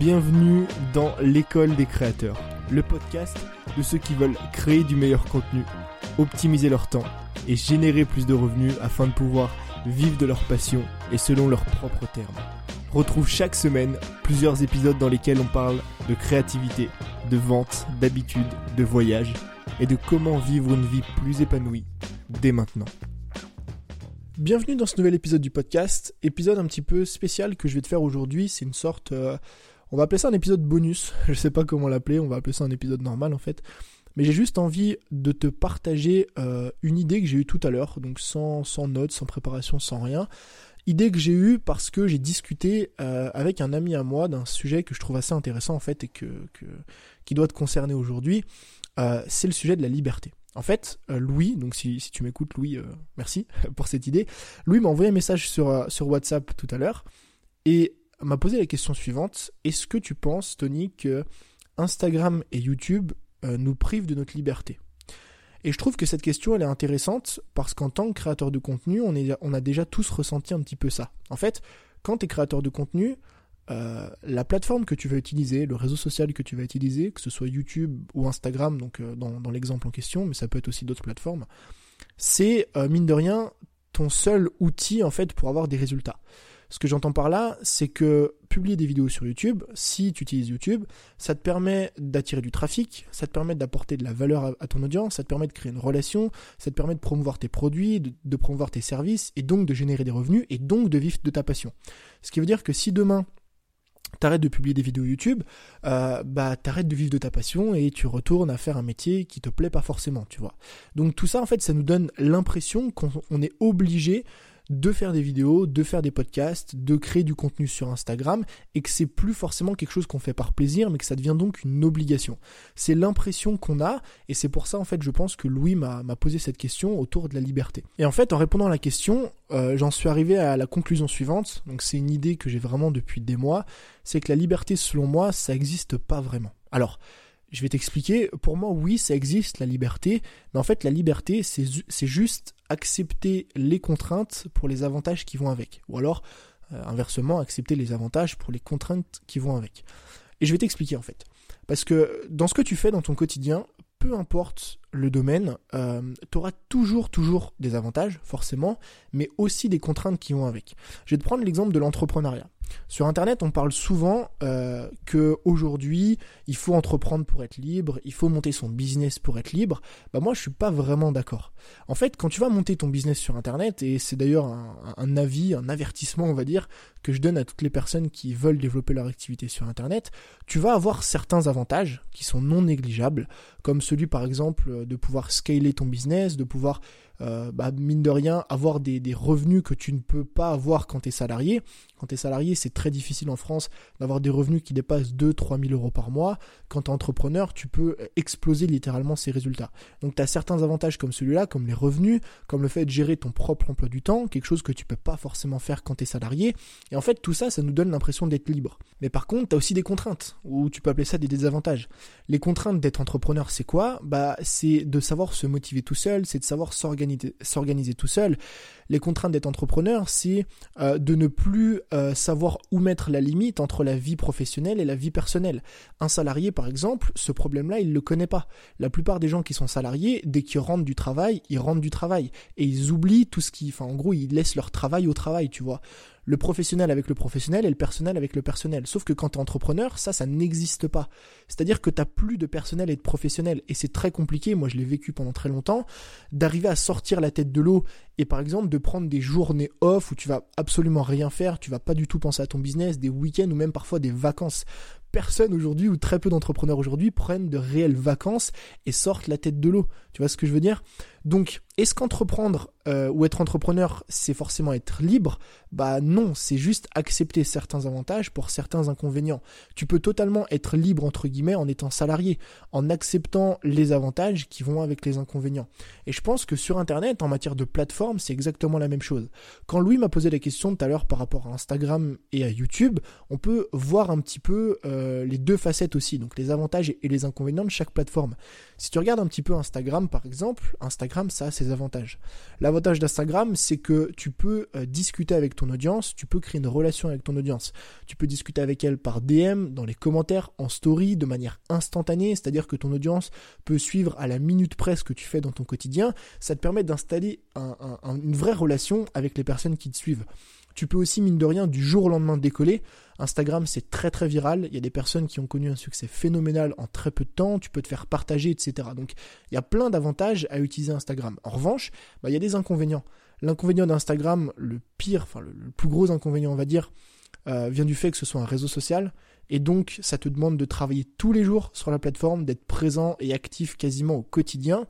Bienvenue dans l'école des créateurs, le podcast de ceux qui veulent créer du meilleur contenu, optimiser leur temps et générer plus de revenus afin de pouvoir vivre de leur passion et selon leurs propres termes. Retrouve chaque semaine plusieurs épisodes dans lesquels on parle de créativité, de vente, d'habitude, de voyage et de comment vivre une vie plus épanouie dès maintenant. Bienvenue dans ce nouvel épisode du podcast, épisode un petit peu spécial que je vais te faire aujourd'hui, c'est une sorte... euh, on va appeler ça un épisode bonus, je sais pas comment l'appeler, on va appeler ça un épisode normal en fait. Mais j'ai juste envie de te partager euh, une idée que j'ai eue tout à l'heure, donc sans, notes, sans préparation, sans rien. Idée que j'ai eue parce que j'ai discuté euh, avec un ami à moi d'un sujet que je trouve assez intéressant en fait et que, qui doit te concerner aujourd'hui. Euh, c'est le sujet de la liberté. En fait, Louis, donc si, si tu m'écoutes Louis, merci pour cette idée. Louis m'a envoyé un message sur, sur WhatsApp tout à l'heure et m'a posé la question suivante. Est-ce que tu penses, Tony, que Instagram et YouTube euh, nous privent de notre liberté? Et je trouve que cette question, elle est intéressante parce qu'en tant que créateur de contenu, on, a déjà tous ressenti un petit peu ça. En fait, quand tu es créateur de contenu, euh, la plateforme que tu vas utiliser, le réseau social que tu vas utiliser, que ce soit YouTube ou Instagram, donc euh, dans, dans l'exemple en question, mais ça peut être aussi d'autres plateformes, c'est mine de rien ton seul outil en fait pour avoir des résultats. Ce que j'entends par là, c'est que publier des vidéos sur YouTube, si tu utilises YouTube, ça te permet d'attirer du trafic, ça te permet d'apporter de la valeur à, ton audience, ça te permet de créer une relation, ça te permet de promouvoir tes produits, de, promouvoir tes services, et donc de générer des revenus, et donc de vivre de ta passion. Ce qui veut dire que si demain t'arrêtes de publier des vidéos YouTube, euh, bah t'arrêtes de vivre de ta passion et tu retournes à faire un métier qui te plaît pas forcément, tu vois. Donc tout ça en fait, ça nous donne l'impression qu'on on est obligé de faire des vidéos, de faire des podcasts, de créer du contenu sur Instagram et que c'est plus forcément quelque chose qu'on fait par plaisir mais que ça devient donc une obligation. C'est l'impression qu'on a et c'est pour ça en fait je pense que Louis m'a posé cette question autour de la liberté. Et en fait en répondant à la question, euh, j'en suis arrivé à la conclusion suivante, donc c'est une idée que j'ai vraiment depuis des mois, c'est que la liberté selon moi ça n'existe pas vraiment. Alors je vais t'expliquer. Pour moi, oui, ça existe, la liberté. Mais en fait, la liberté, c'est juste accepter les contraintes pour les avantages qui vont avec. Ou alors, euh, inversement, accepter les avantages pour les contraintes qui vont avec. Et je vais t'expliquer, en fait. Parce que dans ce que tu fais dans ton quotidien, peu importe le domaine, euh, tu auras toujours, toujours des avantages, forcément, mais aussi des contraintes qui vont avec. Je vais te prendre l'exemple de l'entrepreneuriat. Sur Internet, on parle souvent euh, que aujourd'hui, il faut entreprendre pour être libre, il faut monter son business pour être libre. Bah moi, je suis pas vraiment d'accord. En fait, quand tu vas monter ton business sur Internet, et c'est d'ailleurs un, un avis, un avertissement, on va dire, que je donne à toutes les personnes qui veulent développer leur activité sur Internet, tu vas avoir certains avantages qui sont non négligeables, comme celui par exemple de pouvoir scaler ton business, de pouvoir euh, bah, mine de rien, avoir des, revenus que tu ne peux pas avoir quand tu es salarié. Quand tu es salarié, c'est très difficile en France d'avoir des revenus qui dépassent 2-3 000 euros par mois. Quand tu es entrepreneur, tu peux exploser littéralement ces résultats. Donc tu as certains avantages comme celui-là, comme les revenus, comme le fait de gérer ton propre emploi du temps, quelque chose que tu peux pas forcément faire quand tu es salarié. Et en fait, tout ça, ça nous donne l'impression d'être libre. Mais par contre, tu as aussi des contraintes, ou tu peux appeler ça des désavantages. Les contraintes d'être entrepreneur, c'est quoi? Bah, c'est de savoir se motiver tout seul, c'est de savoir s'organiser s'organiser tout seul. Les contraintes d'être entrepreneur, c'est euh, de ne plus euh, savoir où mettre la limite entre la vie professionnelle et la vie personnelle. Un salarié, par exemple, ce problème-là, il ne le connaît pas. La plupart des gens qui sont salariés, dès qu'ils rentrent du travail, ils rentrent du travail. Et ils oublient tout ce qui... Enfin, en gros, ils laissent leur travail au travail, tu vois le professionnel avec le professionnel et le personnel avec le personnel. Sauf que quand tu es entrepreneur, ça, ça n'existe pas. C'est-à-dire que tu plus de personnel et de professionnel. Et c'est très compliqué, moi je l'ai vécu pendant très longtemps, d'arriver à sortir la tête de l'eau et par exemple de prendre des journées off où tu vas absolument rien faire, tu vas pas du tout penser à ton business, des week-ends ou même parfois des vacances. Personne aujourd'hui ou très peu d'entrepreneurs aujourd'hui prennent de réelles vacances et sortent la tête de l'eau. Tu vois ce que je veux dire? Donc, est-ce qu'entreprendre euh, ou être entrepreneur, c'est forcément être libre? Bah non, c'est juste accepter certains avantages pour certains inconvénients. Tu peux totalement être libre entre guillemets en étant salarié, en acceptant les avantages qui vont avec les inconvénients. Et je pense que sur Internet, en matière de plateforme, c'est exactement la même chose. Quand Louis m'a posé la question tout à l'heure par rapport à Instagram et à YouTube, on peut voir un petit peu euh, les deux facettes aussi, donc les avantages et les inconvénients de chaque plateforme. Si tu regardes un petit peu Instagram par exemple, Instagram ça a ses L'avantage d'Instagram, c'est que tu peux euh, discuter avec ton audience, tu peux créer une relation avec ton audience. Tu peux discuter avec elle par DM, dans les commentaires, en story, de manière instantanée, c'est-à-dire que ton audience peut suivre à la minute près ce que tu fais dans ton quotidien. Ça te permet d'installer une vraie relation avec les personnes qui te suivent. Tu peux aussi, mine de rien, du jour au lendemain décoller. Instagram, c'est très très viral. Il y a des personnes qui ont connu un succès phénoménal en très peu de temps. Tu peux te faire partager, etc. Donc, il y a plein d'avantages à utiliser Instagram. En revanche, bah, il y a des inconvénients. L'inconvénient d'Instagram, le pire, enfin le, plus gros inconvénient, on va dire, euh, vient du fait que ce soit un réseau social. Et donc, ça te demande de travailler tous les jours sur la plateforme, d'être présent et actif quasiment au quotidien.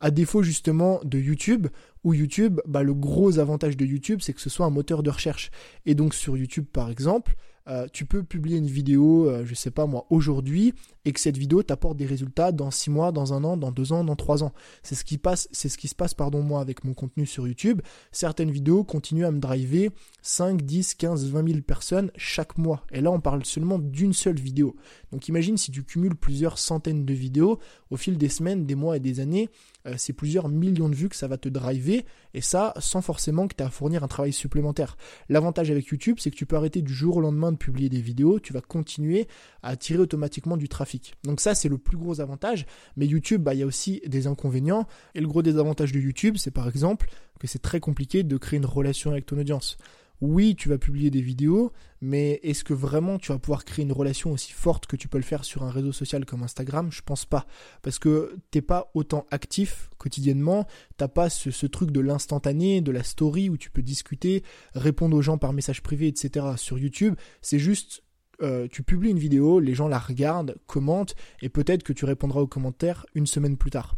À défaut justement de YouTube, où YouTube, bah, le gros avantage de YouTube, c'est que ce soit un moteur de recherche. Et donc sur YouTube, par exemple, euh, tu peux publier une vidéo, je euh, je sais pas moi, aujourd'hui, et que cette vidéo t'apporte des résultats dans 6 mois, dans un an, dans 2 ans, dans 3 ans. C'est ce qui passe, c'est ce qui se passe, pardon, moi, avec mon contenu sur YouTube. Certaines vidéos continuent à me driver 5, 10, 15, 20 000 personnes chaque mois. Et là, on parle seulement d'une seule vidéo. Donc imagine si tu cumules plusieurs centaines de vidéos au fil des semaines, des mois et des années, euh, c'est plusieurs millions de vues que ça va te driver, et ça sans forcément que tu aies à fournir un travail supplémentaire. L'avantage avec YouTube, c'est que tu peux arrêter du jour au lendemain de publier des vidéos, tu vas continuer à attirer automatiquement du trafic. Donc ça, c'est le plus gros avantage, mais YouTube, bah, il y a aussi des inconvénients, et le gros désavantage de YouTube, c'est par exemple que c'est très compliqué de créer une relation avec ton audience oui, tu vas publier des vidéos, mais est-ce que vraiment tu vas pouvoir créer une relation aussi forte que tu peux le faire sur un réseau social comme Instagram? Je pense pas. Parce que t'es pas autant actif quotidiennement, t'as pas ce, truc de l'instantané, de la story où tu peux discuter, répondre aux gens par message privé, etc. Sur YouTube, c'est juste euh, tu publies une vidéo, les gens la regardent, commentent, et peut-être que tu répondras aux commentaires une semaine plus tard.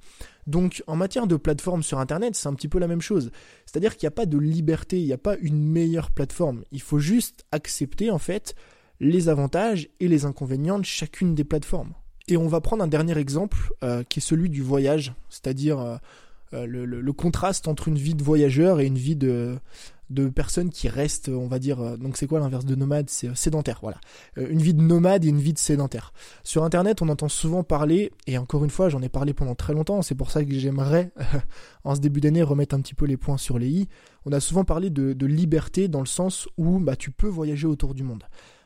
Donc en matière de plateforme sur Internet, c'est un petit peu la même chose. C'est-à-dire qu'il n'y a pas de liberté, il n'y a pas une meilleure plateforme. Il faut juste accepter en fait les avantages et les inconvénients de chacune des plateformes. Et on va prendre un dernier exemple euh, qui est celui du voyage, c'est-à-dire euh, le, contraste entre une vie de voyageur et une vie de, de personnes qui restent, on va dire, euh, donc c'est quoi l'inverse de nomade? C'est euh, sédentaire, voilà. Euh, une vie de nomade et une vie de sédentaire. Sur Internet, on entend souvent parler, et encore une fois, j'en ai parlé pendant très longtemps, c'est pour ça que j'aimerais, en ce début d'année, remettre un petit peu les points sur les i. On a souvent parlé de, liberté dans le sens où bah, tu peux voyager autour du monde.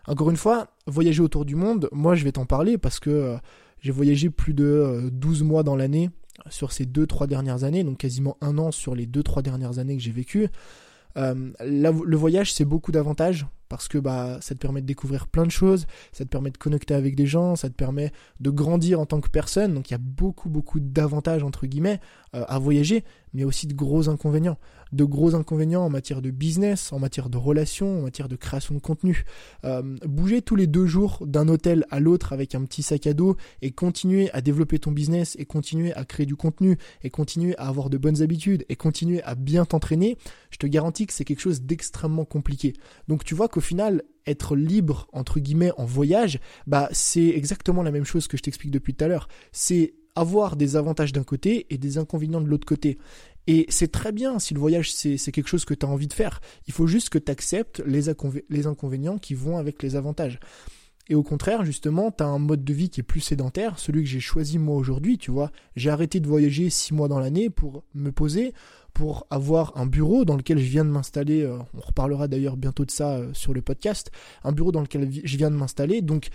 Encore une fois, voyager autour du monde, moi je vais t'en parler parce que j'ai voyagé plus de 12 mois dans l'année sur ces 2-3 dernières années, donc quasiment un an sur les 2-3 dernières années que j'ai vécues. Euh, le voyage, c'est beaucoup d'avantages parce que bah, ça te permet de découvrir plein de choses, ça te permet de connecter avec des gens, ça te permet de grandir en tant que personne. Donc il y a beaucoup, beaucoup d'avantages, entre guillemets, euh, à voyager, mais aussi de gros inconvénients. De gros inconvénients en matière de business, en matière de relations, en matière de création de contenu. Euh, bouger tous les deux jours d'un hôtel à l'autre avec un petit sac à dos et continuer à développer ton business et continuer à créer du contenu et continuer à avoir de bonnes habitudes et continuer à bien t'entraîner, je te garantis que c'est quelque chose d'extrêmement compliqué. Donc tu vois que au final, être libre, entre guillemets, en voyage, bah, c'est exactement la même chose que je t'explique depuis tout à l'heure. C'est avoir des avantages d'un côté et des inconvénients de l'autre côté. Et c'est très bien si le voyage c'est quelque chose que tu as envie de faire. Il faut juste que tu acceptes les, inconvénients qui vont avec les avantages. Et au contraire, justement, tu as un mode de vie qui est plus sédentaire, celui que j'ai choisi moi aujourd'hui, tu vois. J'ai arrêté de voyager six mois dans l'année pour me poser, pour avoir un bureau dans lequel je viens de m'installer. Euh, on reparlera d'ailleurs bientôt de ça euh, sur le podcast. Un bureau dans lequel je viens de m'installer. Donc,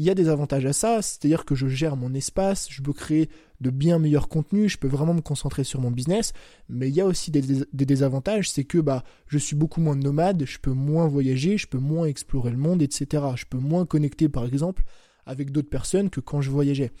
il y a des avantages à ça, c'est-à-dire que je gère mon espace, je peux créer de bien meilleurs contenus, je peux vraiment me concentrer sur mon business, mais il y a aussi des, désavantages, c'est que bah je suis beaucoup moins nomade, je peux moins voyager, je peux moins explorer le monde, etc. Je peux moins connecter par exemple avec d'autres personnes que quand je voyageais.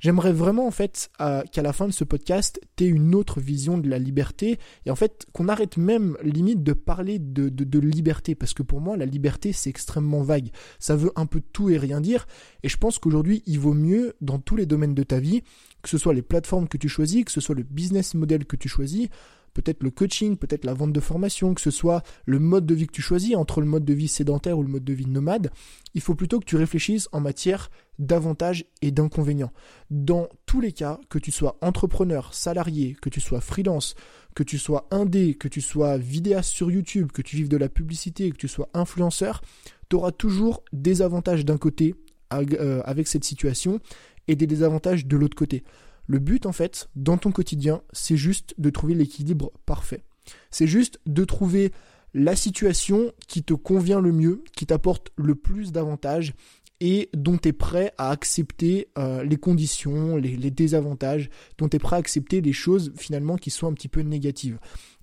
J'aimerais vraiment en fait qu'à la fin de ce podcast, tu aies une autre vision de la liberté et en fait qu'on arrête même limite de parler de, de, liberté parce que pour moi la liberté c'est extrêmement vague. Ça veut un peu tout et rien dire et je pense qu'aujourd'hui il vaut mieux dans tous les domaines de ta vie, que ce soit les plateformes que tu choisis, que ce soit le business model que tu choisis, peut-être le coaching, peut-être la vente de formation, que ce soit le mode de vie que tu choisis, entre le mode de vie sédentaire ou le mode de vie nomade, il faut plutôt que tu réfléchisses en matière d'avantages et d'inconvénients. Dans tous les cas, que tu sois entrepreneur, salarié, que tu sois freelance, que tu sois indé, que tu sois vidéaste sur YouTube, que tu vives de la publicité, que tu sois influenceur, tu auras toujours des avantages d'un côté euh, avec cette situation et des désavantages de l'autre côté. Le but, en fait, dans ton quotidien, c'est juste de trouver l'équilibre parfait. C'est juste de trouver la situation qui te convient le mieux, qui t'apporte le plus d'avantages et dont tu es prêt à accepter euh, les conditions, les, les désavantages, dont tu es prêt à accepter les choses finalement qui sont un petit peu négatives.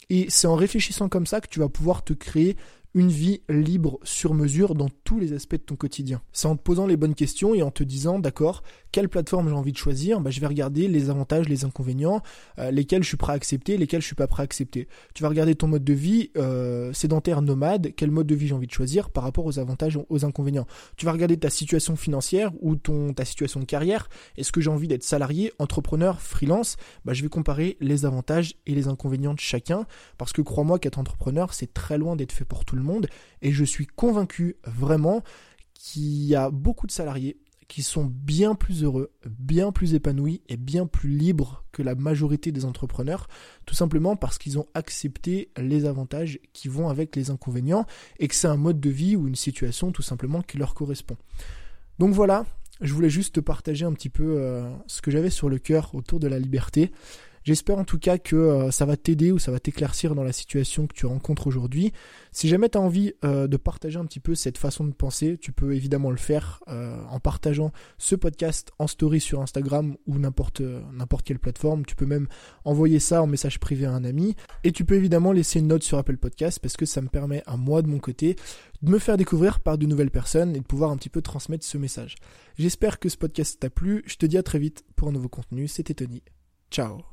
Et c'est en réfléchissant comme ça que tu vas pouvoir te créer une vie libre sur mesure dans tous les aspects de ton quotidien. C'est en te posant les bonnes questions et en te disant, d'accord, quelle plateforme j'ai envie de choisir bah, Je vais regarder les avantages, les inconvénients, euh, lesquels je suis prêt à accepter, lesquels je suis pas prêt à accepter. Tu vas regarder ton mode de vie euh, sédentaire, nomade, quel mode de vie j'ai envie de choisir par rapport aux avantages, aux inconvénients. Tu vas regarder ta situation financière ou ton, ta situation de carrière. Est-ce que j'ai envie d'être salarié, entrepreneur, freelance? Bah, Je vais comparer les avantages et les inconvénients de chacun parce que crois-moi qu'être entrepreneur, c'est très loin d'être fait pour tout le monde. Et je suis convaincu vraiment qu'il y a beaucoup de salariés qui sont bien plus heureux, bien plus épanouis et bien plus libres que la majorité des entrepreneurs, tout simplement parce qu'ils ont accepté les avantages qui vont avec les inconvénients et que c'est un mode de vie ou une situation tout simplement qui leur correspond. Donc voilà, je voulais juste te partager un petit peu euh, ce que j'avais sur le cœur autour de la liberté. J'espère en tout cas que euh, ça va t'aider ou ça va t'éclaircir dans la situation que tu rencontres aujourd'hui. Si jamais tu as envie euh, de partager un petit peu cette façon de penser, tu peux évidemment le faire euh, en partageant ce podcast en story sur Instagram ou n'importe n'importe quelle plateforme. Tu peux même envoyer ça en message privé à un ami. Et tu peux évidemment laisser une note sur Apple Podcast parce que ça me permet à moi de mon côté de me faire découvrir par de nouvelles personnes et de pouvoir un petit peu transmettre ce message. J'espère que ce podcast t'a plu. Je te dis à très vite pour un nouveau contenu. C'était Tony. Ciao